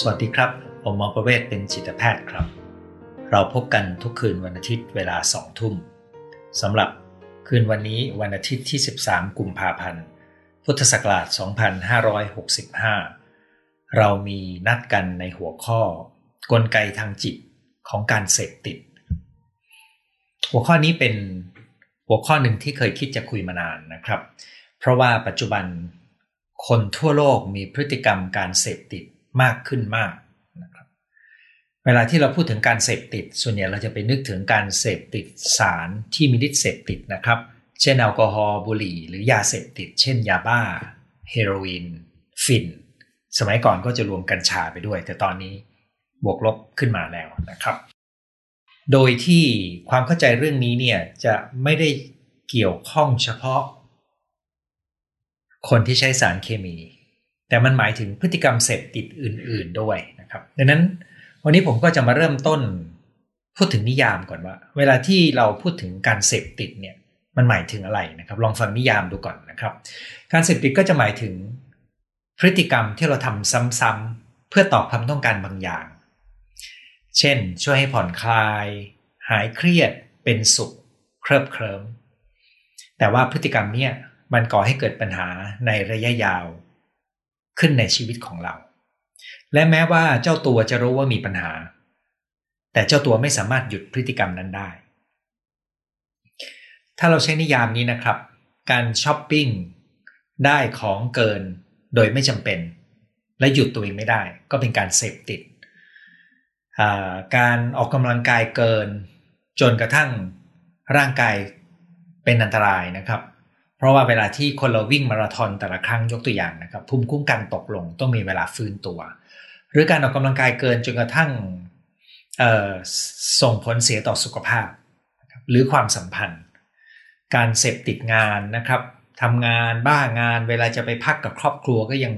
สวัสดีครับ ผมหมอประเวศเป็นจิตแพทย์ครับ เราพบกันทุกคืนวันอาทิตย์เวลาสองทุ่มสำหรับคืนวันนี้วันอาทิตย์ที่ 13 กุมภาพันธ์ พุทธศักราช 2565 เรามีนัดกันในหัวข้อ กลไกทางจิตของการเสพติด หัวข้อนี้เป็นหัวข้อหนึ่งที่เคยคิดจะคุยมานานนะครับ เพราะว่าปัจจุบันคนทั่วโลกมีพฤติกรรมการเสพติด มากขึ้นมากนะครับเวลาที่เราพูดถึงการเสพติด ส่วนใหญ่เราจะไปนึกถึงการเสพติดสารที่มีฤทธิ์เสพติดนะครับ เช่นแอลกอฮอล์บุหรี่ หรือยาเสพติด เช่นยาบ้า เฮโรอีนฟินสมัยก่อนก็จะรวมกัญชาไปด้วย แต่ตอนนี้บวกลบขึ้นมาแล้วนะครับ โดยที่ความเข้าใจเรื่องนี้เนี่ยจะไม่ได้เกี่ยวข้องเฉพาะ คนที่ใช้สารเคมี แต่มันหมายถึงพฤติกรรมเสพติดอื่น ๆด้วยนะครับ ดังนั้นวันนี้ผมก็จะมาเริ่มต้นพูดถึงนิยามก่อนว่า เวลาที่เราพูดถึงการเสพติดเนี่ยมันหมายถึงอะไรนะครับ ลองฟังนิยามดูก่อนนะครับ การเสพติดก็จะหมายถึงพฤติกรรมที่เราทำซ้ำๆเพื่อตอบความต้องการบางอย่าง เช่น ช่วยให้ผ่อนคลาย หายเครียด เป็นสุข เคลิบเคลิ้มแต่ว่าพฤติกรรมเนี่ยมันก่อให้เกิดปัญหาในระยะยาว ขึ้นในชีวิตของเรา และแม้ว่าเจ้าตัวจะรู้ว่ามีปัญหา แต่เจ้าตัวไม่สามารถหยุดพฤติกรรมนั้นได้ ถ้าเราใช้นิยามนี้นะครับ การช้อปปิ้งได้ของเกินโดยไม่จำเป็น และหยุดตัวเองไม่ได้ ก็เป็นการเสพติด การออกกำลังกายเกิน จนกระทั่งร่างกายเป็นอันตรายนะครับ ราะว่าเวลาที่คนเราวิ่งมาราธอนแต่ละครั้งยกตัวอย่างนะครับภูมิคุ้มกันตกลงต้องมีเวลาฟื้นตัว หรือการออกกำลังกายเกินจนกระทั่งส่งผลเสียต่อสุขภาพ หรือความสัมพันธ์ การเสพติดงานนะครับทำงานบ้างาน เวลาจะไปพักกับครอบครัวก็ยัง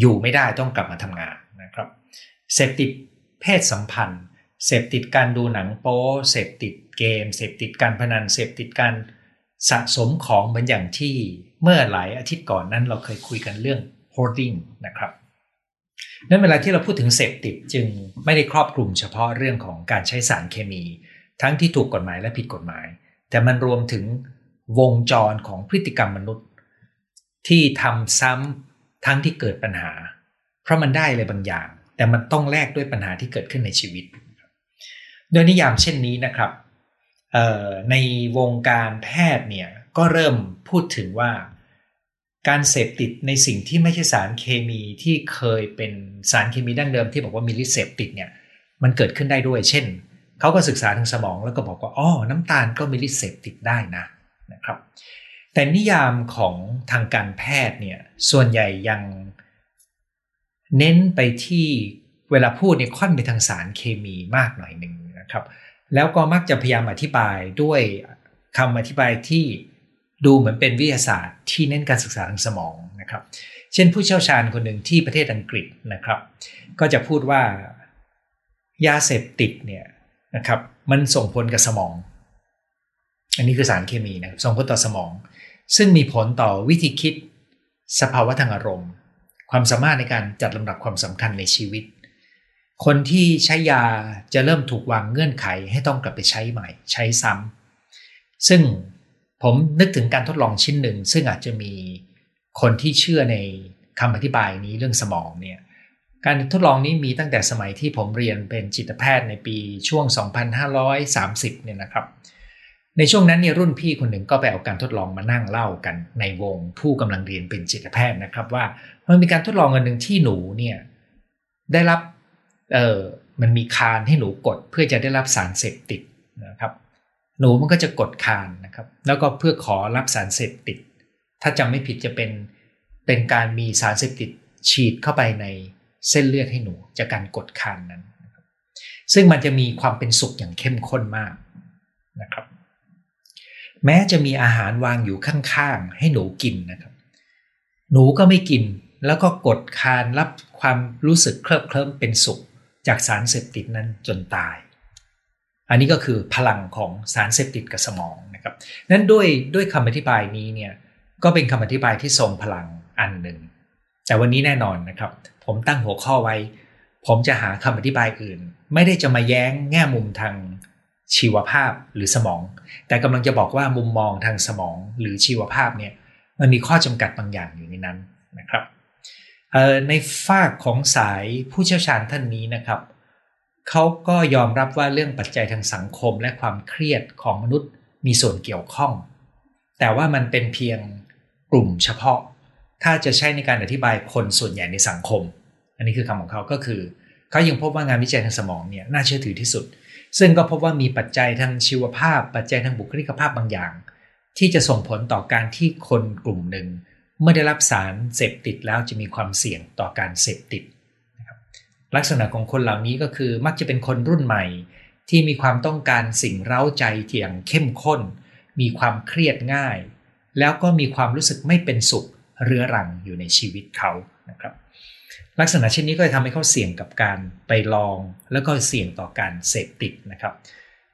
อยู่ไม่ได้ต้องกลับมาทำงานนะครับเสพติดเพศสัมพันธ์ เสพติดการดูหนังโป๊เสพติดเกม เสพติดการพนันเสพติดการ สะสมของเหมือนอย่างที่เมื่อหลายอาทิตย์ก่อนนั้นเราเคยคุยกันเรื่อง hoarding นะครับนั้นเวลาที่เราพูดถึงเสพติดจึงไม่ได้ครอบคลุมเฉพาะเรื่องของการใช้สารเคมี ทั้งที่ถูกกฎหมายและผิดกฎหมาย แต่มันรวมถึงวงจรของพฤติกรรมมนุษย์ ที่ทำซ้ำทั้งที่เกิดปัญหา เพราะมันได้เลยบางอย่าง แต่มันต้องแลกด้วยปัญหาที่เกิดขึ้นในชีวิต โดยนิยามเช่นนี้นะครับ ในวงการแพทย์เนี่ยก็เริ่มพูดถึงว่า การเสพติดในสิ่งที่ไม่ใช่สารเคมีที่เคยเป็นสารเคมีดั้งเดิมที่บอกว่ามีฤทธิ์เสพติดเนี่ยมันเกิดขึ้นได้ด้วย เช่นเขาก็ศึกษาทางสมองแล้วก็บอกว่าอ๋อน้ำตาลก็มีฤทธิ์เสพติดได้นะนะครับ แต่นิยามของทางการแพทย์เนี่ยส่วนใหญ่ยังเน้นไปที่เวลาพูดเนี่ยค่อนไปทางสารเคมีมากหน่อยหนึ่งนะครับ แล้วก็มักจะพยายามอธิบายด้วยคำอธิบายที่ดูเหมือนเป็นวิทยาศาสตร์ที่เน้นการศึกษาทางสมองนะครับ เช่นผู้เชี่ยวชาญคนหนึ่งที่ประเทศอังกฤษนะครับ ก็จะพูดว่ายาเสพติดเนี่ยนะครับมันส่งผลกับสมอง อันนี้คือสารเคมีนะครับส่งผลต่อสมอง ซึ่งมีผลต่อวิธีคิด สภาวะทางอารมณ์ ความสามารถในการจัดลำดับความสำคัญในชีวิต คนที่ใช้ยาจะเริ่มถูกวางเงื่อนไขให้ต้องกลับไปใช้ใหม่ ใช้ซ้ำซึ่งผมนึกถึงการทดลองชิ้นหนึ่ง ซึ่งอาจจะมีคนที่เชื่อในคำอธิบายนี้เรื่องสมองเนี่ยการทดลองนี้มีตั้งแต่สมัยที่ผมเรียนเป็นจิตแพทย์ในปีช่วง 2530 เนี่ยนะครับ ในช่วงนั้นเนี่ยรุ่นพี่คนหนึ่งก็ไปเอาการทดลองมานั่งเล่ากันในวงผู้กำลังเรียนเป็นจิตแพทย์นะครับว่ามันมีการทดลองอันหนึ่งที่หนูเนี่ยได้รับ เออมันมีคานให้หนูกดเพื่อจะได้รับสารเสพติดนะครับ หนูมันก็จะกดคานนะครับ แล้วก็เพื่อขอรับสารเสพติด ถ้าจำไม่ผิดจะเป็นเป็นการมีสารเสพติดฉีดเข้าไปในเส้นเลือดให้หนูจากการกดคานนั้นนะครับซึ่งมันจะมีความเป็นสุขอย่างเข้มข้นมากนะครับ แม้จะมีอาหารวางอยู่ข้างๆให้หนูกินนะครับ หนูก็ไม่กินแล้วก็กดคานรับความรู้สึกเคลิบเคลิ้มเป็นสุข จากสารเสพติดนั้นจนตาย อันนี้ก็คือพลังของสารเสพติดกับสมองนะครับนั้นด้วยด้วยคำอธิบายนี้เนี่ยก็เป็นคำอธิบายที่ทรงพลังอันหนึ่ง แต่วันนี้แน่นอนนะครับ ผมตั้งหัวข้อไว้ ผมจะหาคำอธิบายอื่น ไม่ได้จะมาแย้งแง่มุมทางชีวภาพหรือสมอง แต่กำลังจะบอกว่ามุมมองทางสมองหรือชีวภาพเนี่ยมันมีข้อจำกัดบางอย่างอยู่ในนั้นนะครับ ในฝากของสายผู้เชี่ยวชาญท่านนี้นะครับเขาก็ยอมรับว่าเรื่องปัจจัยทางสังคมและความเครียดของมนุษย์มีส่วนเกี่ยวข้อง แต่ว่ามันเป็นเพียงกลุ่มเฉพาะ ถ้าจะใช้ในการอธิบายคนส่วนใหญ่ในสังคม อันนี้คือคำของเขาก็คือ เขายังพบว่างานวิจัยทางสมองเนี่ยน่าเชื่อถือที่สุด ซึ่งก็พบว่ามีปัจจัยทางชีวภาพ ปัจจัยทางบุคลิกภาพบางอย่าง ที่จะส่งผลต่อการที่คนกลุ่มหนึ่ง เมื่อได้รับสารเสพติดแล้วจะมีความเสี่ยงต่อการเสพติดนะครับลักษณะของคนเหล่านี้ก็คือมักจะเป็นคนรุ่นใหม่ ที่มีความต้องการสิ่งเร้าใจเที่ยงเข้มข้น มีความเครียดง่าย แล้วก็มีความรู้สึกไม่เป็นสุขเรื้อรังอยู่ในชีวิตเขานะครับลักษณะเช่นนี้ก็จะทำให้เขาเสี่ยงกับการไปลอง แล้วก็เสี่ยงต่อการเสพติดนะครับ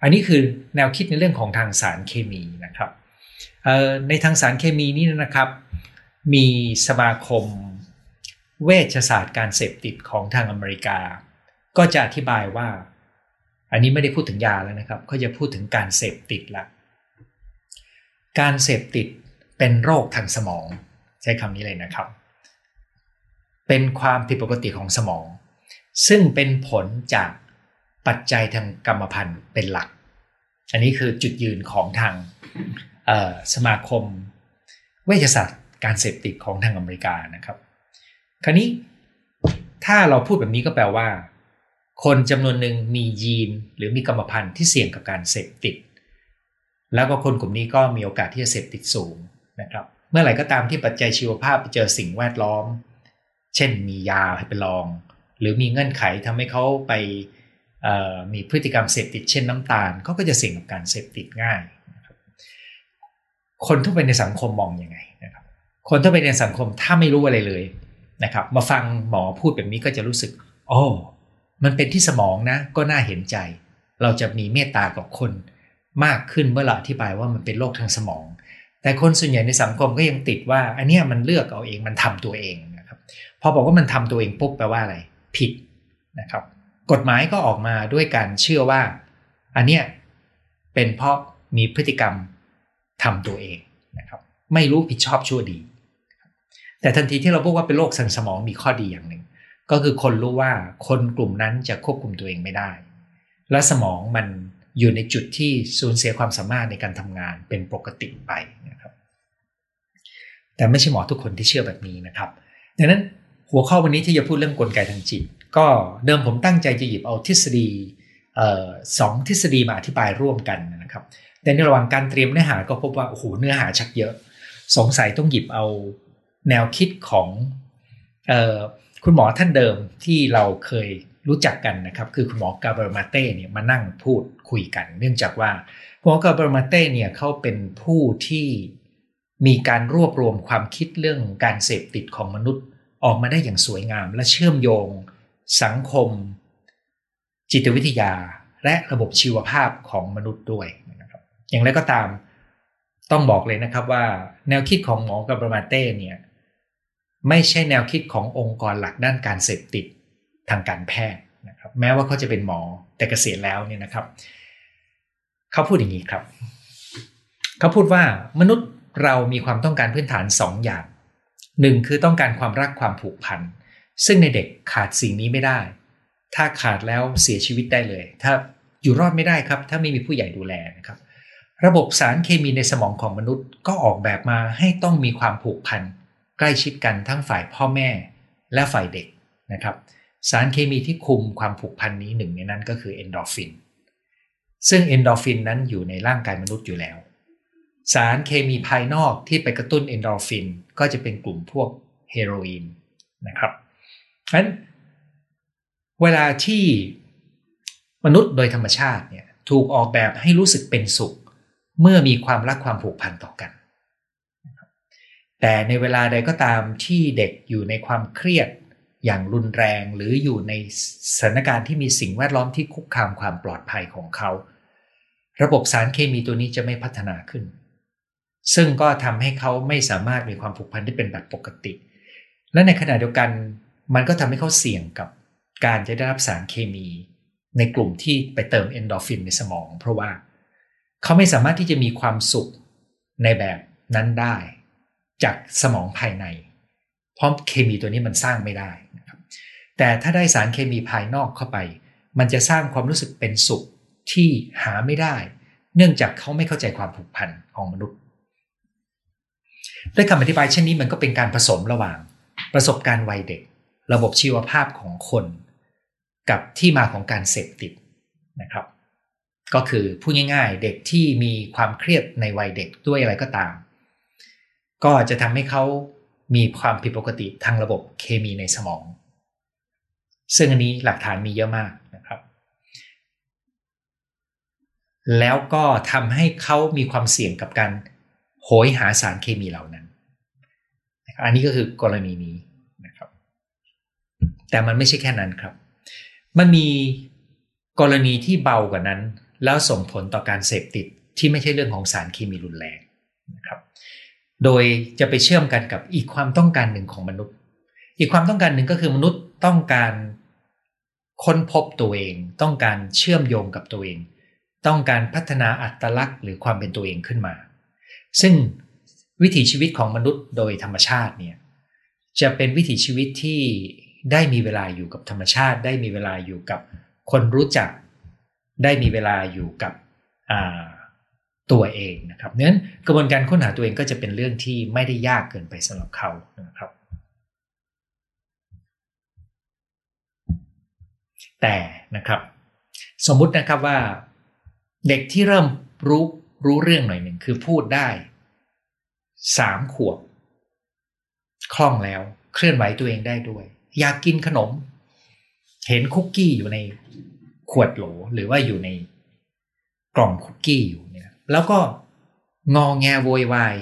อันนี้คือแนวคิดในเรื่องของทางสารเคมีนะครับในทางสารเคมีนี้นะครับ มีสมาคม เวชศาสตร์การเสพติดของทางอเมริกา ก็จะอธิบายว่า อันนี้ไม่ได้พูดถึงยาแล้วนะครับเขาจะพูดถึงการเสพติดละการเสพติดเป็นโรคทางสมอง ใช้คำนี้เลยนะครับ เป็นความผิดปกติของสมอง ซึ่งเป็นผลจากปัจจัยทางกรรมพันธุ์เป็นหลัก อันนี้คือจุดยืนของทางสมาคม เวชศาสตร์ การเสพติดของทางอเมริกานะครับ คราวนี้ถ้าเราพูดแบบนี้ก็แปลว่า คนจำนวนหนึ่งมียีนหรือมีกรรมพันธุ์ที่เสี่ยงกับการเสพติด แล้วก็คนกลุ่มนี้ก็มีโอกาสที่จะเสพติดสูงนะครับ เมื่อไหร่ก็ตามที่ปัจจัยชีวภาพไปเจอสิ่งแวดล้อม เช่นมียาให้ไปลอง หรือมีเงื่อนไขทำให้เขาไปมีพฤติกรรมเสพติดเช่นน้ำตาลเขาก็จะเสี่ยงกับการเสพติดง่าย คนทั่วไปในสังคมมองอยังไง คนทั่วไปในสังคมถ้าไม่รู้อะไรเลยนะครับ มาฟังหมอพูดแบบนี้ก็จะรู้สึกโอ้มันเป็นที่สมองนะ ก็น่าเห็นใจ เราจะมีเมตตากับคนมากขึ้นเมื่อเราอธิบายว่ามันเป็นโรคทางสมอง แต่คนส่วนใหญ่ในสังคมก็ยังติดว่า อันนี้มันเลือกเอาเองมันทำตัวเองนะครับ พอบอกว่ามันทำตัวเองปุ๊บแปลว่าอะไร ผิดนะครับ กฎหมายก็ออกมาด้วยการเชื่อว่า อันเนี้ยเป็นเพราะมีพฤติกรรมทำตัวเองนะครับ ไม่รู้ผิดชอบชั่วดี แต่ทันทีที่เราพูดว่าเป็นโรคทางสมองมีข้อดีอย่างหนึ่งก็คือคนรู้ว่าคนกลุ่มนั้นจะควบคุมตัวเองไม่ได้ และสมองมันอยู่ในจุดที่สูญเสียความสามารถในการทำงานเป็นปกติไปนะครับ แต่ไม่ใช่หมอทุกคนที่เชื่อแบบนี้นะครับดังนั้นหัวข้อวันนี้ที่จะพูดเรื่องกลไกทางจิต ก็เดิมผมตั้งใจจะหยิบเอาทฤษฎีสองทฤษฎีมาอธิบายร่วมกันนะครับ แต่ในระหว่างการเตรียมเนื้อหาก็พบว่าโอ้โหเนื้อหาชักเยอะ สงสัยต้องหยิบเอา แนวคิดของออคุณหมอท่านเดิมที่เราเคยรู้จักกันนะครับ คือคุณหมอกาเบร์มาเต้เนี่ยมานั่งพูดคุยกัน เนื่องจากว่าคุณหมอกาเบร์มาเต้เนี่ยเขาเป็นผู้ที่มีการรวบรวมความคิดเรื่องการเสพติดของมนุษย์ออกมาได้อย่างสวยงาม และเชื่อมโยง สังคม จิตวิทยา และระบบชีวภาพของมนุษย์ด้วยนะครับ อย่างไรก็ตามต้องบอกเลยนะครับว่า แนวคิดของหมอกาเบร์มาเต้เนี่ย ไม่ใช่แนวคิดขององค์กรหลักด้านการเสพติดทางการแพทย์นะครับแม้ว่าเขาจะเป็นหมอแต่เกษียณแล้วเนี่ยนะครับ เขาพูดอย่างนี้ครับ เขาพูดว่ามนุษย์เรามีความต้องการพื้นฐาน2ออย่างหนึ่งคือต้องการความรักความผูกพัน ซึ่งในเด็กขาดสิ่งนี้ไม่ได้ ถ้าขาดแล้วเสียชีวิตได้เลย ถ้าอยู่รอดไม่ได้ครับ ถ้าไม่มีผู้ใหญ่ดูแลนะครับ ระบบสารเคมีในสมองของมนุษย์ก็ออกแบบมาให้ต้องมีความผูกพัน ใกล้ชิดกันทั้งฝ่ายพ่อแม่และฝ่ายเด็กนะครับ สารเคมีที่คุมความผูกพันนี้หนึ่งในนั้นก็คือเอนโดรฟิน ซึ่งเอนโดรฟินนั้นอยู่ในร่างกายมนุษย์อยู่แล้ว สารเคมีภายนอกที่ไปกระตุ้นเอนโดรฟินก็จะเป็นกลุ่มพวกเฮโรอีนนะครับฉะนั้นเวลาที่มนุษย์โดยธรรมชาติเนี่ยถูกออกแบบให้รู้สึกเป็นสุข เมื่อมีความรักความผูกพันต่อกัน แต่ในเวลาใดก็ตามที่เด็กอยู่ในความเครียดอย่างรุนแรงหรืออยู่ในสถานการณ์ที่มีสิ่งแวดล้อมที่คุกคามความปลอดภัยของเขา ระบบสารเคมีตัวนี้จะไม่พัฒนาขึ้น ซึ่งก็ทำให้เขาไม่สามารถมีความผูกพันที่เป็นแบบปกติ และในขณะเดียวกันมันก็ทำให้เขาเสี่ยงกับการจะได้รับสารเคมี ในกลุ่มที่ไปเติมเอนโดรฟินในสมอง เพราะว่าเขาไม่สามารถที่จะมีความสุขในแบบนั้นได้ จากสมองภายใน เพราะเคมีตัวนี้มันสร้างไม่ได้นะครับแต่ถ้าได้สารเคมีภายนอกเข้าไป มันจะสร้างความรู้สึกเป็นสุขที่หาไม่ได้ เนื่องจากเขาไม่เข้าใจความผูกพันของมนุษย์ด้วยคำอธิบายเช่นนี้มันก็เป็นการผสมระหว่าง ประสบการณ์วัยเด็ก ระบบชีวภาพของคน กับที่มาของการเสพติดนะครับ ก็คือพูดง่ายๆ เด็กที่มีความเครียดในวัยเด็กด้วยอะไรก็ตาม ก็จะทำให้เขามีความผิดปกติทางระบบเคมีในสมอง ซึ่งอันนี้หลักฐานมีเยอะมากนะครับ แล้วก็ทำให้เขามีความเสี่ยงกับการโหยหาสารเคมีเหล่านั้น อันนี้ก็คือกรณีนี้นะครับ แต่มันไม่ใช่แค่นั้นครับ มันมีกรณีที่เบากว่านั้น แล้วส่งผลต่อการเสพติดที่ไม่ใช่เรื่องของสารเคมีรุนแรงนะครับ โดยจะไปเชื่อมกันกับอีกความต้องการหนึ่งของมนุษย์ อีกความต้องการหนึ่งก็คือมนุษย์ต้องการค้นพบตัวเอง ต้องการเชื่อมโยงกับตัวเอง ต้องการพัฒนาอัตลักษณ์ หรือความเป็นตัวเองขึ้นมา ซึ่งวิถีชีวิตของมนุษย์โดยธรรมชาติเนี่ยจะเป็นวิถีชีวิตที่ได้มีเวลาอยู่กับธรรมชาติ ได้มีเวลาอยู่กับคนรู้จัก ได้มีเวลาอยู่กับ ตัวเองนะครับเนั้นกระบวนการค้นหาตัวเองก็จะเป็นเรื่องที่ไม่ได้ยากเกินไปสำหรับเขานะครับ แต่นะครับสมมุตินะครับว่าเด็กที่เริ่มรู้รู้เรื่องหน่อยหนึ่งคือพูดได้สามขวบคล่องแล้วเคลื่อนไหวตัวเองได้ด้วย อยากกินขนม เห็นคุกกี้อยู่ในขวดโหลหรือว่าอยู่ในกล่องคุกกี้อยู่ แล้วก็งอแงโวยวาย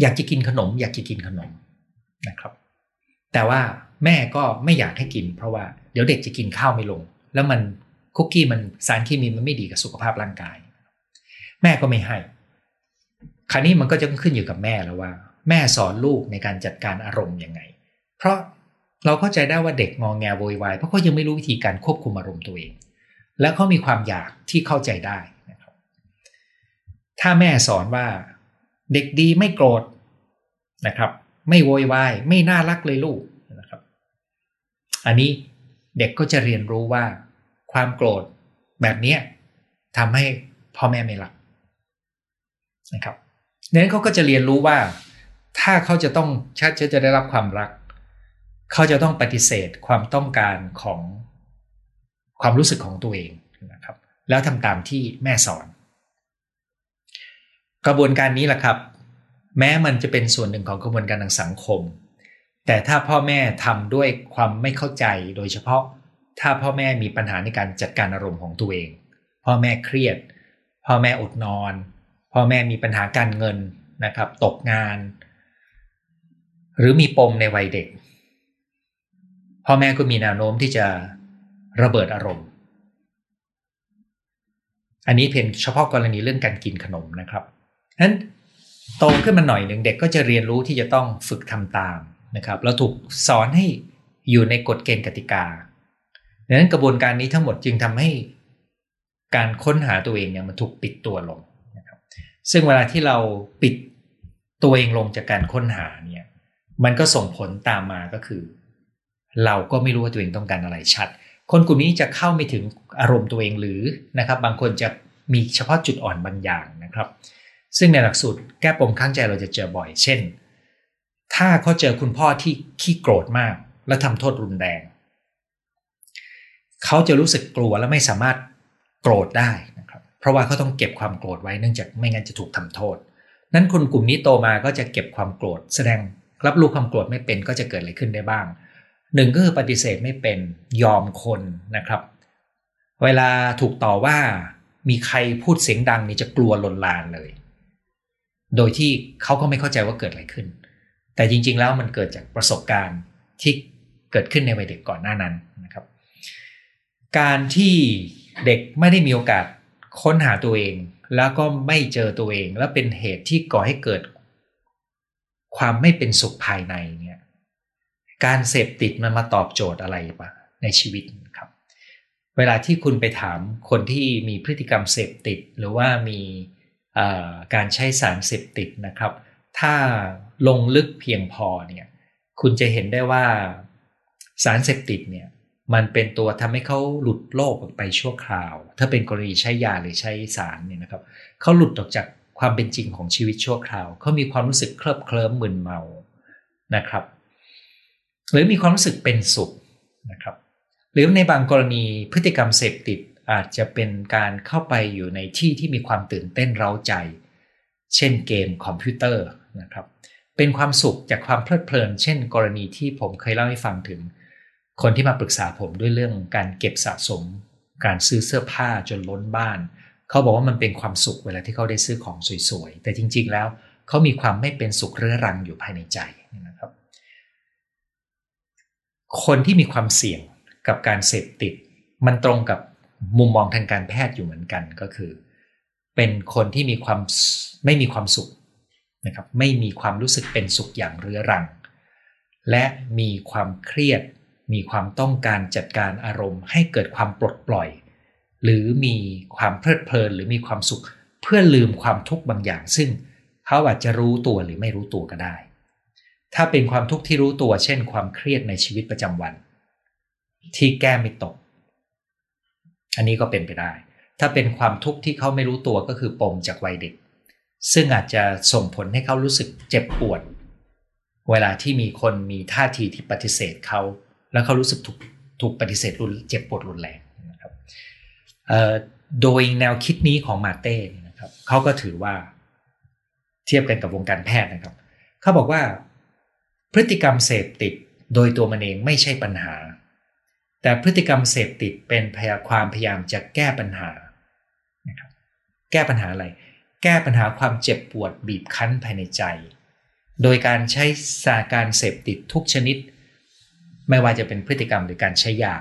อยากจะกินขนม อยากจะกินขนมนะครับ แต่ว่าแม่ก็ไม่อยากให้กิน เพราะว่าเดี๋ยวเด็กจะกินข้าวไม่ลง แล้วมันคุกกี้มันสารเคมีมันไม่ดีกับสุขภาพร่างกาย แม่ก็ไม่ให้ คราวนี้มันก็จะขึ้นอยู่กับแม่แล้วว่า แม่สอนลูกในการจัดการอารมณ์ยังไง เพราะเราเข้าใจได้ว่าเด็กงองแงโวยวายเพราะเขายังไม่รู้วิธีการควบคุมอารมณ์ตัวเอง แล้วเขามีความอยากที่เข้าใจได้ ถ้าแม่สอนว่า เด็กดีไม่โกรธนะครับ ไม่โวยวายไม่น่ารักเลยลูกนะครับ อันนี้เด็กก็จะเรียนรู้ว่า ความโกรธแบบนี้ทำให้พ่อแม่ไม่รักนะครับนั้นเขาก็จะเรียนรู้ว่า ถ้าเขาจะต้องชัดจะได้รับความรัก เขาจะต้องปฏิเสธความต้องการของความรู้สึกของตัวเองนะครับ แล้วทำตามที่แม่สอน กระบวนการนี้แหละครับ แม้มันจะเป็นส่วนหนึ่งของกระบวนการทางสังคม แต่ถ้าพ่อแม่ทำด้วยความไม่เข้าใจโดยเฉพาะถ้าพ่อแม่มีปัญหาในการจัดการอารมณ์ของตัวเอง พ่อแม่เครียด พ่อแม่อดนอน พ่อแม่มีปัญหาการเงินนะครับ ตกงาน หรือมีปมในวัยเด็ก พ่อแม่ก็มีแนวโน้มที่จะระเบิดอารมณ์ อันนี้เพียงเฉพาะกรณีเรื่องการกินขนมนะครับ นั้นโตขึ้นมาหน่อยหนึ่งเด็กก็จะเรียนรู้ที่จะต้องฝึกทำตามนะครับแล้วถูกสอนให้อยู่ในกฎเกณฑ์กติกาดังนั้นกระบวนการนี้ทั้งหมดจึงทำให้การค้นหาตัวเองเนี่ยมันถูกปิดตัวลงนะครับซึ่งเวลาที่เราปิดตัวเองลงจากการค้นหาเนี่ยมันก็ส่งผลตามมาก็คือ เราก็ไม่รู้ว่าตัวเองต้องการอะไรชัด คนกลุ่มนี้จะเข้าไม่ถึงอารมณ์ตัวเองหรือนะครับ บางคนจะมีเฉพาะจุดอ่อนบางอย่างนะครับ ซึ่งในหลักสูตรแก้ปมข้างใจเราจะเจอบ่อย เช่น ถ้าเขาเจอคุณพ่อที่ขี้โกรธมาก และทำโทษรุนแรง เขาจะรู้สึกกลัวและไม่สามารถโกรธได้นะคราะว่าเขาต้องเก็บความโกรธไว้เนื่องจากไม่งั้นจะถูกทำโทษ นั้นคนกลุ่มนี้โตมาก็จะเก็บความโกรธ แสดงรับรู้ความโกรธไม่เป็นก็จะเกิดอะไรขึ้นได้บ้างหนึ่งก็คือปฏิเสธไม่เป็นยอมคนนะครับ เวลาถูกต่อว่ามีใครพูดเสียงดังนี่จะกลัวลนลานเลย โดยที่เขาก็ไม่เข้าใจว่าเกิดอะไรขึ้น แต่จริง ๆ แล้วมันเกิดจากประสบการณ์ที่เกิดขึ้นในวัยเด็กก่อนหน้านั้นนะครับ การที่เด็กไม่ได้มีโอกาสค้นหาตัวเอง แล้วก็ไม่เจอตัวเอง แล้วเป็นเหตุที่ก่อให้เกิด ความไม่เป็นสุขภายในเนี่ยการเสพติดมันมาตอบโจทย์อะไรปะในชีวิตครับ เวลาที่คุณไปถามคนที่มีพฤติกรรมเสพติด หรือว่ามี การใช้สารเสพติดนะครับ ถ้าลงลึกเพียงพอเนี่ยคุณจะเห็นได้ว่าสารเสพติดเนี่ยมันเป็นตัวทำให้เขาหลุดโลกออกไปชั่วคราว ถ้าเป็นกรณีใช้ยาหรือใช้สารเนี่ยนะครับเขาหลุดออกจากความเป็นจริงของชีวิตชั่วคราวเขามีความรู้สึกเคลิบเคลิ้มมึนเมานะครับ หรือมีความรู้สึกเป็นสุขนะครับ หรือในบางกรณีพฤติกรรมเสพติด อาจจะเป็นการเข้าไปอยู่ในที่ที่มีความตื่นเต้นเร้าใจ เช่นเกมคอมพิวเตอร์นะครับเป็นความสุขจากความเพลิดเพลิน เช่น กรณีที่ผมเคยเล่าให้ฟังถึง คนที่มาปรึกษาผมด้วยเรื่องการเก็บสะสม การซื้อเสื้อผ้าจนล้นบ้าน เขาบอกว่ามันเป็นความสุขเวลาที่เขาได้ซื้อของสวยๆ แต่จริงๆแล้วเขามีความไม่เป็นสุขเรื้อรังอยู่ภายในใจนะครับ คนที่มีความเสี่ยงกับการเสพติด มันตรงกับ มุมมองทางการแพทย์อยู่เหมือนกันก็คือ เป็นคนที่มีความไม่มีความสุขนะครับไม่มีความรู้สึกเป็นสุขอย่างเรื้อรัง และมีความเครียด มีความต้องการจัดการอารมณ์ ให้เกิดความปลดปล่อย หรือมีความเพลิดเพลินหรือมีความสุข เพื่อลืมความทุกข์บางอย่าง ซึ่งเขาอาจจะรู้ตัวหรือไม่รู้ตัวก็ได้ ถ้าเป็นความทุกข์ที่รู้ตัว เช่น ความเครียดในชีวิตประจำวัน ที่แก้ไม่ตก อันนี้ก็เป็นไปได้ ถ้าเป็นความทุกข์ที่เขาไม่รู้ตัวก็คือปมจากวัยเด็ก ซึ่งอาจจะส่งผลให้เขารู้สึกเจ็บปวด เวลาที่มีคนมีท่าทีที่ปฏิเสธเขา แล้วเขารู้สึกถูกถูกปฏิเสธรุนเจ็บปวดรุนแรงนะครับโดยแนวคิดนี้ของมาเต้นะครับเขาก็ถือว่าเทียบกันกับวงการแพทย์นะครับเขาบอกว่าพฤติกรรมเสพติดโดยตัวมันเองไม่ใช่ปัญหา แต่พฤติกรรมเสพติดเป็นพยาความพยายามจะแก้ปัญหานะครับแก้ปัญหาอะไร แก้ปัญหาความเจ็บปวดบีบคั้นภายในใจ โดยการใช้สาการเสพติดทุกชนิด ไม่ว่าจะเป็นพฤติกรรมหรือการใช้ยา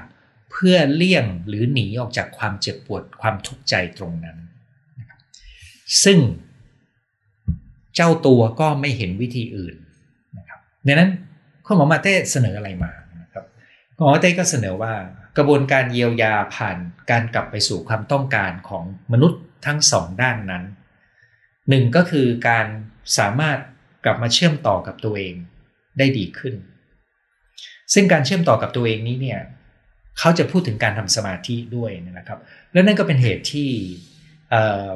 เพื่อเลี่ยงหรือหนีออกจากความเจ็บปวดความทุกข์ใจตรงนั้น ซึ่งเจ้าตัวก็ไม่เห็นวิธีอื่นนะครับดังนั้นคุณหมอมาเต้เสนออะไรมา หมอเต้ก็เสนอว่ากระบวนการเยียวยาผ่านการกลับไปสู่ความต้องการของมนุษย์ทั้งสองด้านนั้นหนึ่งก็คือการสามารถกลับมาเชื่อมต่อกับตัวเองได้ดีขึ้น ซึ่งการเชื่อมต่อกับตัวเองนี้เนี่ยเขาจะพูดถึงการทำสมาธิด้วยนะครับ และนั่นก็เป็นเหตุที่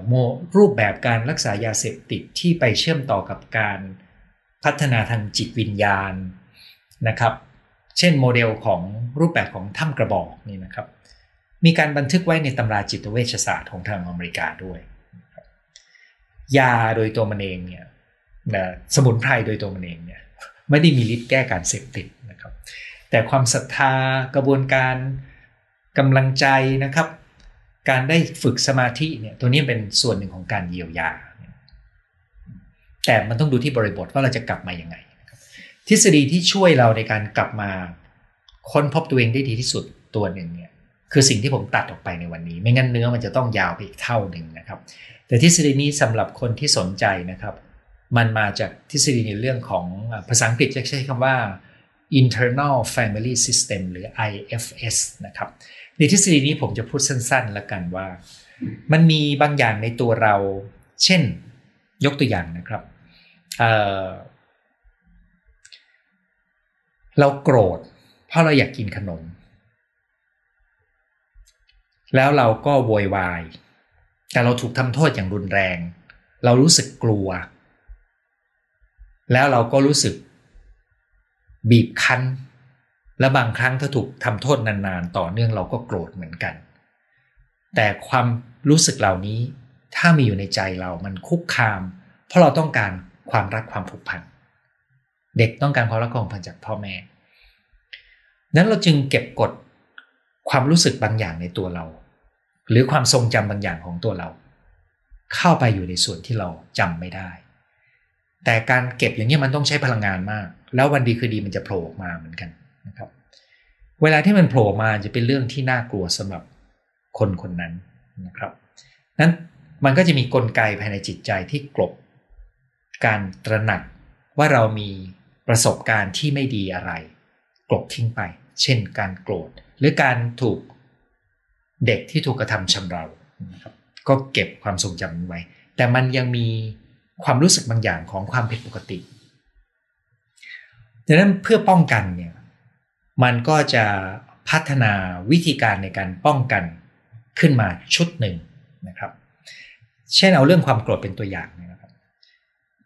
โมรูปแบบการรักษายาเสพติดที่ไปเชื่อมต่อกับการพัฒนาทางจิตวิญญาณนะครับ เช่นโมเดลของรูปแบบของถ้ำกระบอกนี่นะครับ มีการบันทึกไว้ในตำราจิตเวชศาสตร์ของทางอเมริกาด้วย ยาโดยตัวมันเองเนี่ยสมุนไพรโดยตัวมันเองเนี่ยไม่ได้มีฤทธิ์แก้การเสพติดนะครับ แต่ความศรัทธากระบวนการกำลังใจนะครับ การได้ฝึกสมาธิเนี่ยตัวนี้เป็นส่วนหนึ่งของการเยียวยา แต่มันต้องดูที่บริบทว่าเราจะกลับมาอยังไง ทฤษฎีที่ช่วยเราในการกลับมา ค้นพบตัวเองได้ดีที่สุดตัวหนึ่งเนี่ยคือสิ่งที่ผมตัดออกไปในวันนี้ ไม่งั้นเนื้อมันจะต้องยาวไปอีกเท่าหนึ่งนะครับ แต่ทฤษฎีนี้สำหรับคนที่สนใจนะครับ มันมาจากทฤษฎีในเรื่องของภาษาอังกฤษจะใช้คำว่า internal family system หรือ IFS นะครับในทฤษฎีนี้ผมจะพูดสั้นๆแล้วกันว่า มันมีบางอย่างในตัวเรา เช่นยกตัวอย่างนะครับ เราโกรธ เพราะเราอยากกินขนม แล้วเราก็โวยวาย แต่เราถูกทำโทษอย่างรุนแรง เรารู้สึกกลัว แล้วเราก็รู้สึก บีบคั้น และบางครั้งถ้าถูกทำโทษนานๆ ต่อเนื่องเราก็โกรธเหมือนกัน แต่ความรู้สึกเหล่านี้ถ้ามีอยู่ในใจเรามันคุกคาม เพราะเราต้องการความรักความผูกพัน เด็กต้องการความรักความผูกพันจากพ่อแม่นั้นเราจึงเก็บกดความรู้สึกบางอย่างในตัวเรา หรือความทรงจำบางอย่างของตัวเรา เข้าไปอยู่ในส่วนที่เราจำไม่ได้ แต่การเก็บอย่างนี้มันต้องใช้พลังงานมาก แล้ววันดีคือดีมันจะโผล่ออกมาเหมือนกันนะครับ เวลาที่มันโผล่มาจะเป็นเรื่องที่น่ากลัวสำหรับคนคนนั้นนะครับนั้นมันก็จะมีกลไกภายในจิตใจที่กลบ การตระหนักว่าเรามี ประสบการณ์ที่ไม่ดีอะไร กลบทิ้งไป เช่นการโกรธ หรือการถูกเด็กที่ถูกกระทำชำเรานะครับก็เก็บความทรงจำไว้ แต่มันยังมีความรู้สึกบางอย่างของความผิดปกติดังนั้นเพื่อป้องกันเนี่ยมันก็จะพัฒนาวิธีการในการป้องกันขึ้นมาชุดหนึ่งนะครับ เช่นเอาเรื่องความโกรธเป็นตัวอย่าง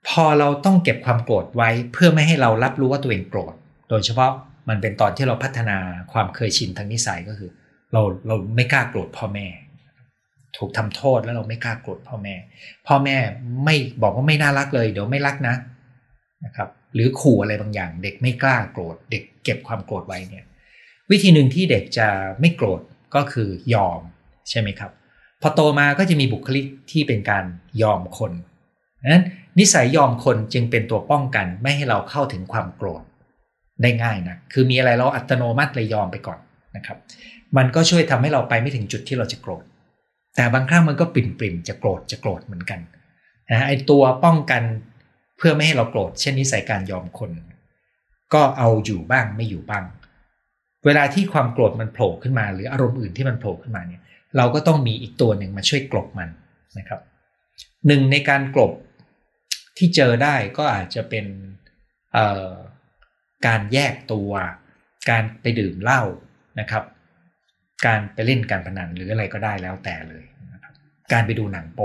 พอเราต้องเก็บความโกรธไว้เพื่อไม่ให้เรารับรู้ว่าตัวเองโกรธ โดยเฉพาะมันเป็นตอนที่เราพัฒนาความเคยชินทางนิสัยก็คือ เราเราไม่กล้าโกรธพ่อแม่ ถูกทำโทษแล้วเราไม่กล้าโกรธพ่อแม่ พ่อแม่ไม่บอกว่าไม่น่ารักเลยเดี๋ยวไม่รักนะนะครับ หรือขู่อะไรบางอย่าง เด็กไม่กล้าโกรธ เด็กเก็บความโกรธไว้เนี่ยวิธีหนึ่งที่เด็กจะไม่โกรธก็คือยอมใช่ไหมครับ พอโตมาก็จะมีบุคลิกที่เป็นการยอมคนนั้น นิสัยยอมคนจึงเป็นตัวป้องกันไม่ให้เราเข้าถึงความโกรธได้ง่ายนะคือมีอะไรเราอัตโนมัติเลยยอมไปก่อนนะครับ มันก็ช่วยทำให้เราไปไม่ถึงจุดที่เราจะโกรธ แต่บางครั้งมันก็ปริ่มปริมจะโกรธจะโกรธเหมือนกันนะไอตัวป้องกันเพื่อไม่ให้เราโกรธ เช่นนิสัยการยอมคน ก็เอาอยู่บ้างไม่อยู่บ้าง เวลาที่ความโกรธมันโผล่ขึ้นมา หรืออารมณ์อื่นที่มันโผล่ขึ้นมาเนี่ย เราก็ต้องมีอีกตัวหนึ่งมาช่วยกลบมันนะครับหนึ่งในการกลบ ที่เจอได้ก็อาจจะเป็นการแยกตัว การไปดื่มเหล้านะครับ การไปเล่นการพนันหรืออะไรก็ได้แล้วแต่เลยนะครับการไปดูหนังโป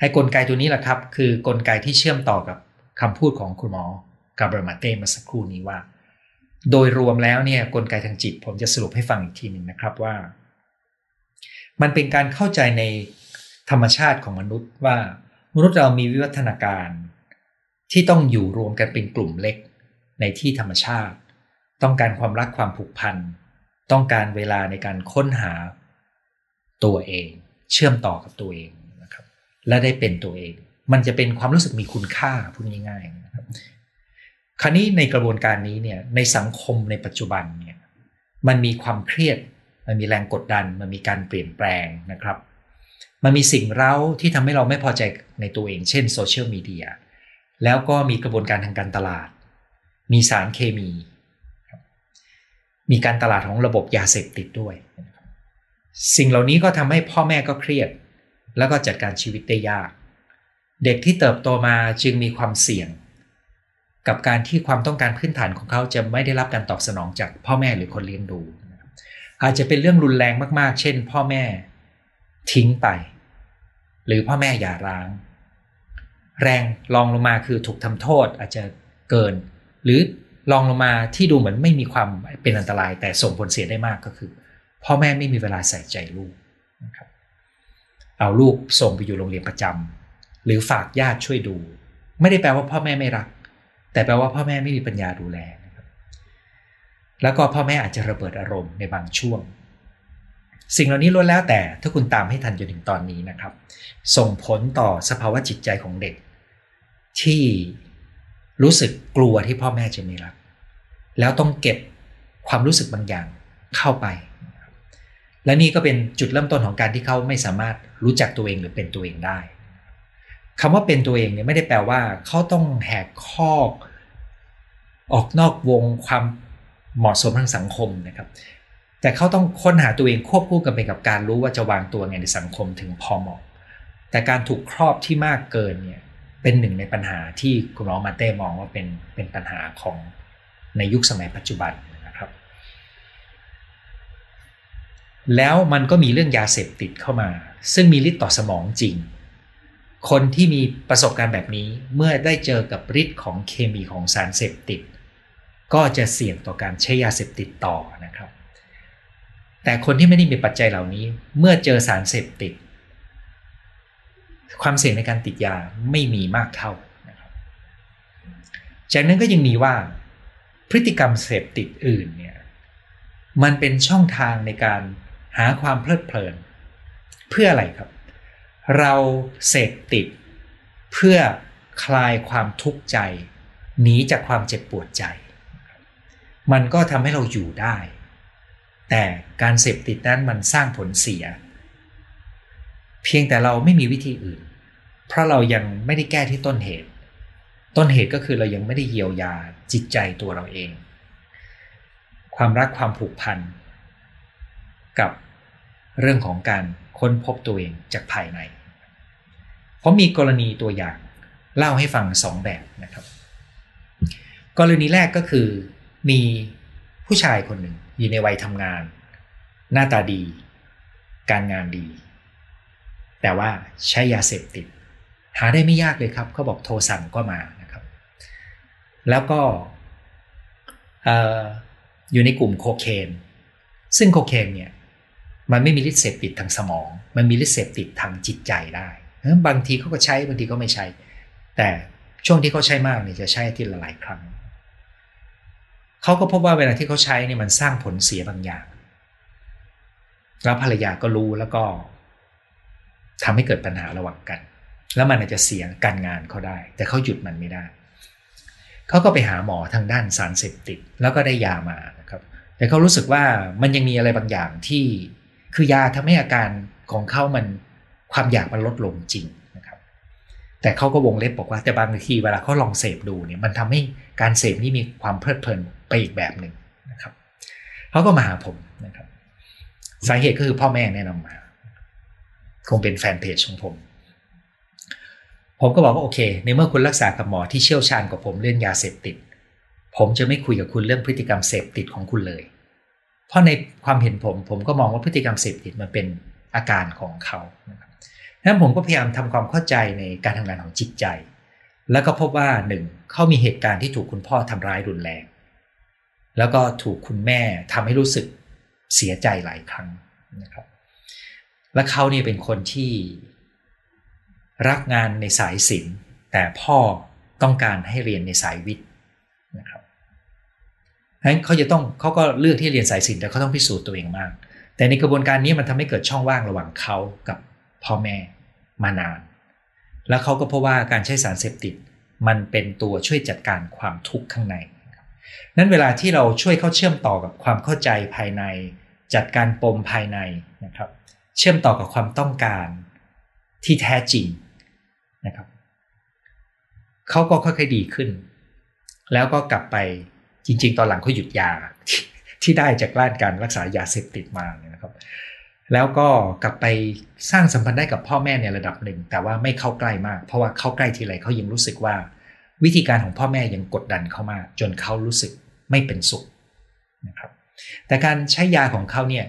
ให้กลไกตัวนี้แหละครับ คือกลไกที่เชื่อมต่อกับคำพูดของคุณหมอกาเบรมาเต้มาสักครู่นี้ว่า โดยรวมแล้วเนี่ยกลไกทางจิต ผมจะสรุปให้ฟังอีกทีหนึ่งนะครับว่า มันเป็นการเข้าใจในธรรมชาติของมนุษย์ว่า มนุษย์เรามีวิวัฒนาการที่ต้องอยู่รวมกันเป็นกลุ่มเล็กในที่ธรรมชาติ ต้องการความรักความผูกพัน ต้องการเวลาในการค้นหาตัวเอง เชื่อมต่อกับตัวเองนะครับ และได้เป็นตัวเอง มันจะเป็นความรู้สึกมีคุณค่าพูดง่ายๆนะครับคราวนี้ในกระบวนการนี้เนี่ยในสังคมในปัจจุบันเนี่ยมันมีความเครียด มันมีแรงกดดัน มันมีการเปลี่ยนแปลงนะครับ มันมีสิ่งเร้าที่ทำให้เราไม่พอใจในตัวเอง เช่นโซเชียลมีเดียแล้วก็มีกระบวนการทางการตลาด มีสารเคมี มีการตลาดของระบบยาเสพติดด้วย สิ่งเหล่านี้ก็ทำให้พ่อแม่ก็เครียด แล้วก็จัดการชีวิตได้ยาก เด็กที่เติบโตมาจึงมีความเสี่ยง กับการที่ความต้องการพื้นฐานของเขาจะไม่ได้รับการตอบสนองจากพ่อแม่หรือคนเลี้ยงดู อาจจะเป็นเรื่องรุนแรงมากๆ เช่น พ่อแม่ ทิ้งไป หรือพ่อแม่หย่าร้าง แรงลองลงมาคือถูกทำโทษอาจจะเกิน หรือลองลงมาที่ดูเหมือนไม่มีความเป็นอันตราย แต่ส่งผลเสียได้มากก็คือ พ่อแม่ไม่มีเวลาใส่ใจลูกนะครับเอาลูกส่งไปอยู่โรงเรียนประจำหรือฝากญาติช่วยดู ไม่ได้แปลว่าพ่อแม่ไม่รัก แต่แปลว่าพ่อแม่ไม่มีปัญญาดูแลนะครับแล้วก็พ่อแม่อาจจะระเบิดอารมณ์ในบางช่วง สิ่งเหล่านี้ล้วนแล้วแต่ถ้าคุณตามให้ทันจนถึงตอนนี้นะครับ ส่งผลต่อสภาวะจิตใจของเด็ก ที่รู้สึกกลัวที่พ่อแม่จะไม่รัก แล้วต้องเก็บความรู้สึกบางอย่างเข้าไป และนี่ก็เป็นจุดเริ่มต้นของการที่เขาไม่สามารถรู้จักตัวเองหรือเป็นตัวเองได้คำว่าเป็นตัวเองเนี่ยไม่ได้แปลว่าเขาต้องแหกคอก ออกนอกวงความเหมาะสมทางสังคมนะครับ แต่เขาต้องค้นหาตัวเองควบคู่กันไปกับการรู้ว่าจะวางตัวไงในสังคมถึงพอเหมาะ แต่การถูกครอบที่มากเกินเนี่ยเป็นหนึ่งในปัญหาที่คุณหมอมาเต้มองว่าเป็นเป็นปัญหาของในยุคสมัยปัจจุบันนะครับ แล้วมันก็มีเรื่องยาเสพติดเข้ามา ซึ่งมีฤทธิ์ต่อสมองจริง คนที่มีประสบการณ์แบบนี้เมื่อได้เจอกับฤทธิ์ของเคมีของสารเสพติด ก็จะเสี่ยงต่อการใช้ยาเสพติดต่อนะครับ แต่คนที่ไม่ได้มีปัจจัยเหล่านี้ เมื่อเจอสารเสพติด ความเสี่ยงในการติดยาไม่มีมากเท่านะครับจากนั้นก็ยังมีว่าพฤติกรรมเสพติดอื่นเนี่ยมันเป็นช่องทางในการหาความเพลิดเพลิน เพื่ออะไรครับ เราเสพติด เพื่อคลายความทุกข์ใจหนีจากความเจ็บปวดใจ มันก็ทำให้เราอยู่ได้ แต่การเสพติดนั้นมันสร้างผลเสีย เพียงแต่เราไม่มีวิธีอื่น เพราะเรายังไม่ได้แก้ที่ต้นเหตุ ต้นเหตุก็คือเรายังไม่ได้เยียวยาจิตใจตัวเราเอง ความรักความผูกพัน กับเรื่องของการค้นพบตัวเองจากภายในเพราะมีกรณีตัวอย่างเล่าให้ฟังสองแบบนะครับ กรณีแรกก็คือมีผู้ชายคนหนึ่ง อยู่ในวัยทำงาน หน้าตาดี การงานดี แต่ว่าใช้ยาเสพติด หาได้ไม่ยากเลยครับเขาบอกโทรสั่งก็มานะครับ แล้วก็อยู่ในกลุ่มโคเคนซึ่งโคเคนเนี่ยมันไม่มีฤทธิ์เสพติดทางสมอง มันมีฤทธิ์เสพติดทางจิตใจได้บางทีเขาก็ใช้บางทีก็ไม่ใช้ แต่ช่วงที่เขาใช้มากเนี่ยจะใช้ทีละหลายครั้ง เขาก็พบว่าเวลาที่เขาใช้เนี่ยมันสร้างผลเสียบางอย่าง แล้วภรรยาก็รู้แล้วก็ทำให้เกิดปัญหาระหว่างกัน แล้วมันอาจจะเสียการงานเขาได้ แต่เขาหยุดมันไม่ได้เขาก็ไปหาหมอทางด้านสารเสพติด แล้วก็ได้ยามานะครับ แต่เขารู้สึกว่ามันยังมีอะไรบางอย่างที่คือยาทำให้อาการของเขามันความอยากมันลดลงจริงนะครับ แต่เขาก็วงเล็บบอกว่าแต่บางทีเวลาเขาลองเสพดูเนี่ยมันทำให้การเสพนี่มีความเพลิดเพลิน ไปอีกแบบหนึ่งนะครับเขาก็มาหาผมนะครับ สาเหตุก็คือพ่อแม่แนะนำมา คงเป็นแฟนเพจของผม ผมก็บอกว่าโอเค ในเมื่อคุณรักษากับหมอที่เชี่ยวชาญกว่าผมเรื่องยาเสพติด ผมจะไม่คุยกับคุณเรื่องพฤติกรรมเสพติดของคุณเลย เพราะในความเห็นผม ผมก็มองว่าพฤติกรรมเสพติดมันเป็นอาการของเขานะครับนั้นผมก็พยายามทำความเข้าใจในการทำงานของจิตใจ แล้วก็พบว่าหนึ่งเขามีเหตุการณ์ที่ถูกคุณพ่อทำร้ายรุนแรง แล้วก็ถูกคุณแม่ทำให้รู้สึกเสียใจหลายครั้งนะครับ และเขาเนี่ยเป็นคนที่รักงานในสายศิลป์แต่พ่อต้องการให้เรียนในสายวิทย์นะครับนั้นเขาจะต้องเขาก็เลือกที่เรียนสายศิลป์แต่เขาต้องพิสูจน์ตัวเองมาก แต่ในกระบวนการนี้มันทำให้เกิดช่องว่างระหว่างเขากับพ่อแม่มานาน แล้วเขาก็พบว่าการใช้สารเสพติด มันเป็นตัวช่วยจัดการความทุกข์ข้างใน นั้นเวลาที่เราช่วยเขาเชื่อมต่อกับความเข้าใจภายใน จัดการปมภายในนะครับ เชื่อมต่อกับความต้องการที่แท้จริงนะครับเขาก็ค่อยๆดีขึ้น แล้วก็กลับไปจริง ๆ ตอนหลังเขาหยุดยาที่ได้จากด้านการรักษายาเสพติดมาเนี่ยนะครับ แล้วก็กลับไปสร้างสัมพันธ์ได้กับพ่อแม่ในระดับหนึ่ง แต่ว่าไม่เข้าใกล้มาก เพราะว่าเข้าใกล้ทีไรเขายังรู้สึกว่า วิธีการของพ่อแม่ยังกดดันเขามากจนเขารู้สึกไม่เป็นสุขนะครับ แต่การใช้ยาของเขาเนี่ย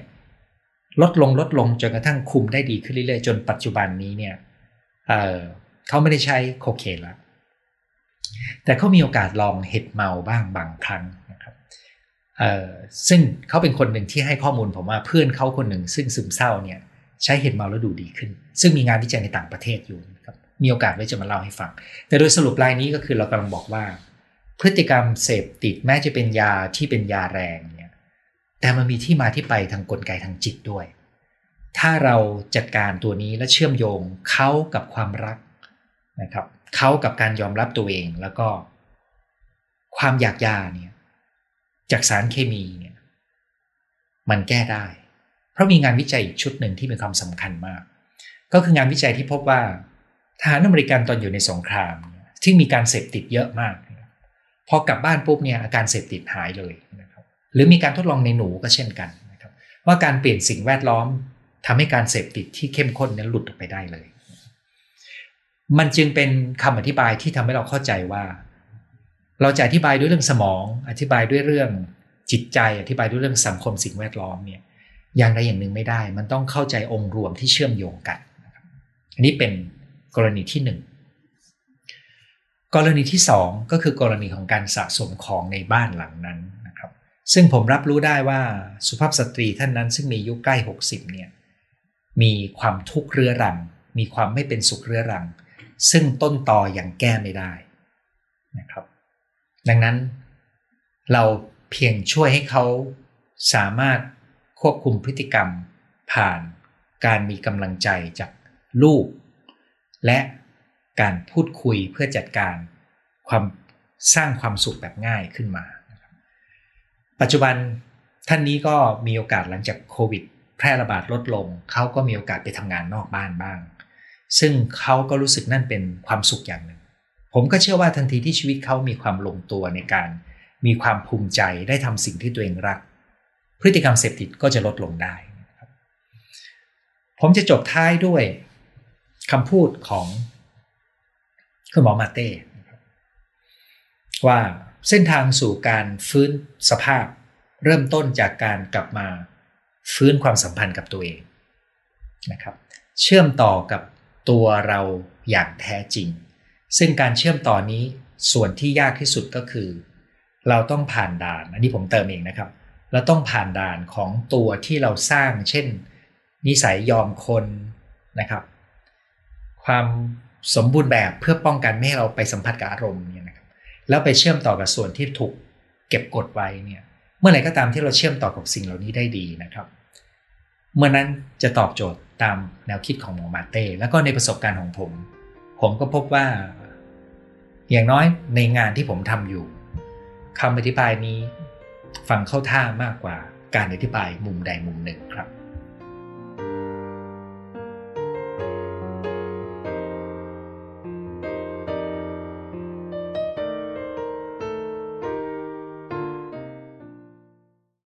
ลดลงลดลงจนกระทั่งคุมได้ดีขึ้นเรื่อยๆ จนปัจจุบันนี้เนี่ยเเขาไม่ได้ใช้โคเคนแล้วแต่เขามีโอกาสลองเห็ดเมาบ้างบางครั้งนะครับซึ่งเขาเป็นคนหนึ่งที่ให้ข้อมูลผมว่าเพื่อนเขาคนหนึ่งซึ่งซึมเศร้าเนี่ยใช้เห็ดเมาแล้วดูดีขึ้น ซึ่งมีงานวิจัยในต่างประเทศอยู่ มีโอกาสไว้จะมาเล่าให้ฟัง แต่โดยสรุปรายนี้ก็คือเรากำลังบอกว่า พฤติกรรมเสพติดแม้จะเป็นยาที่เป็นยาแรงเนี่ยแต่มันมีที่มาที่ไปทางกลไกทางจิตด้วย ถ้าเราจัดการตัวนี้และเชื่อมโยงเขากับความรักนะครับเขากับการยอมรับตัวเองแล้วก็ ความอยากยาเนี่ยจากสารเคมีเนี่ยมันแก้ได้ เพราะมีงานวิจัยอีกชุดหนึ่งที่มีความสำคัญมาก ก็คืองานวิจัยที่พบว่า ทหารอเมริกันตอนอยู่ในสงคราม ที่มีการเสพติดเยอะมาก พอกลับบ้านปุ๊บเนี่ยอาการเสพติดหายเลยนะครับหรือมีการทดลองในหนูก็เช่นกันนะครับว่าการเปลี่ยนสิ่งแวดล้อมทำให้การเสพติดที่เข้มข้นนั้นหลุดออกไปได้เลย มันจึงเป็นคำอธิบายที่ทำให้เราเข้าใจว่า เราจะอธิบายด้วยเรื่องสมอง อธิบายด้วยเรื่องจิตใจอธิบายด้วยเรื่องสังคมสิ่งแวดล้อมเนี่ยอย่างใดอย่างหนึ่งไม่ได้ มันต้องเข้าใจองค์รวมที่เชื่อมโยงกัน อันนี้เป็น กรณีที่หนึ่งกรณีที่สองก็คือกรณีของการสะสมของในบ้านหลังนั้นนะครับ ซึ่งผมรับรู้ได้ว่าสุภาพสตรีท่านนั้นซึ่งมีอายุใกล้ 60เนี่ยมีความทุกข์เรื้อรัง มีความไม่เป็นสุขเรื้อรัง ซึ่งต้นต่ออย่างแก้ไม่ได้นะครับ ดังนั้นเราเพียงช่วยให้เขาสามารถควบคุมพฤติกรรมผ่านการมีกำลังใจจากลูก และการพูดคุยเพื่อจัดการความสร้างความสุขแบบง่ายขึ้นมา ปัจจุบันท่านนี้ก็มีโอกาสหลังจากโควิด แพร่ระบาดลดลง เขาก็มีโอกาสไปทำงานนอกบ้านบ้าง ซึ่งเขาก็รู้สึกนั่นเป็นความสุขอย่างหนึ่ง ผมก็เชื่อว่าทันทีที่ชีวิตเขามีความลงตัวในการมีความภูมิใจได้ทำสิ่งที่ตัวเองรัก พฤติกรรมเสพติดก็จะลดลงได้ ผมจะจบท้ายด้วย คำพูดของคุณหมอมาเต้ว่าเส้นทางสู่การฟื้นสภาพ เริ่มต้นจากการกลับมาฟื้นความสัมพันธ์กับตัวเองนะครับ เชื่อมต่อกับตัวเราอย่างแท้จริง ซึ่งการเชื่อมต่อนนี้ส่วนที่ยากที่สุดก็คือ เราต้องผ่านด่าน อันนี้ผมเติมเองนะครับ เราต้องผ่านด่านของตัวที่เราสร้าง เช่น นิสัยยอมคนนะครับ ความสมบูรณ์แบบเพื่อป้องกันไม่ให้เราไปสัมผัสกับอารมณ์เนี่ยนะครับแล้วไปเชื่อมต่อกับส่วนที่ถูกเก็บกดไว้เนี่ยเมื่อไหร่ก็ตามที่เราเชื่อมต่อกับสิ่งเหล่านี้ได้ดีนะครับ เมื่อนั้นจะตอบโจทย์ตามแนวคิดของหมอมาเต้แล้วก็ในประสบการณ์ของผม ผมก็พบว่า อย่างน้อยในงานที่ผมทำอยู่คำอธิบายนี้ฟังเข้าท่ามากกว่าการอธิบายมุมใดมุมหนึ่งครับ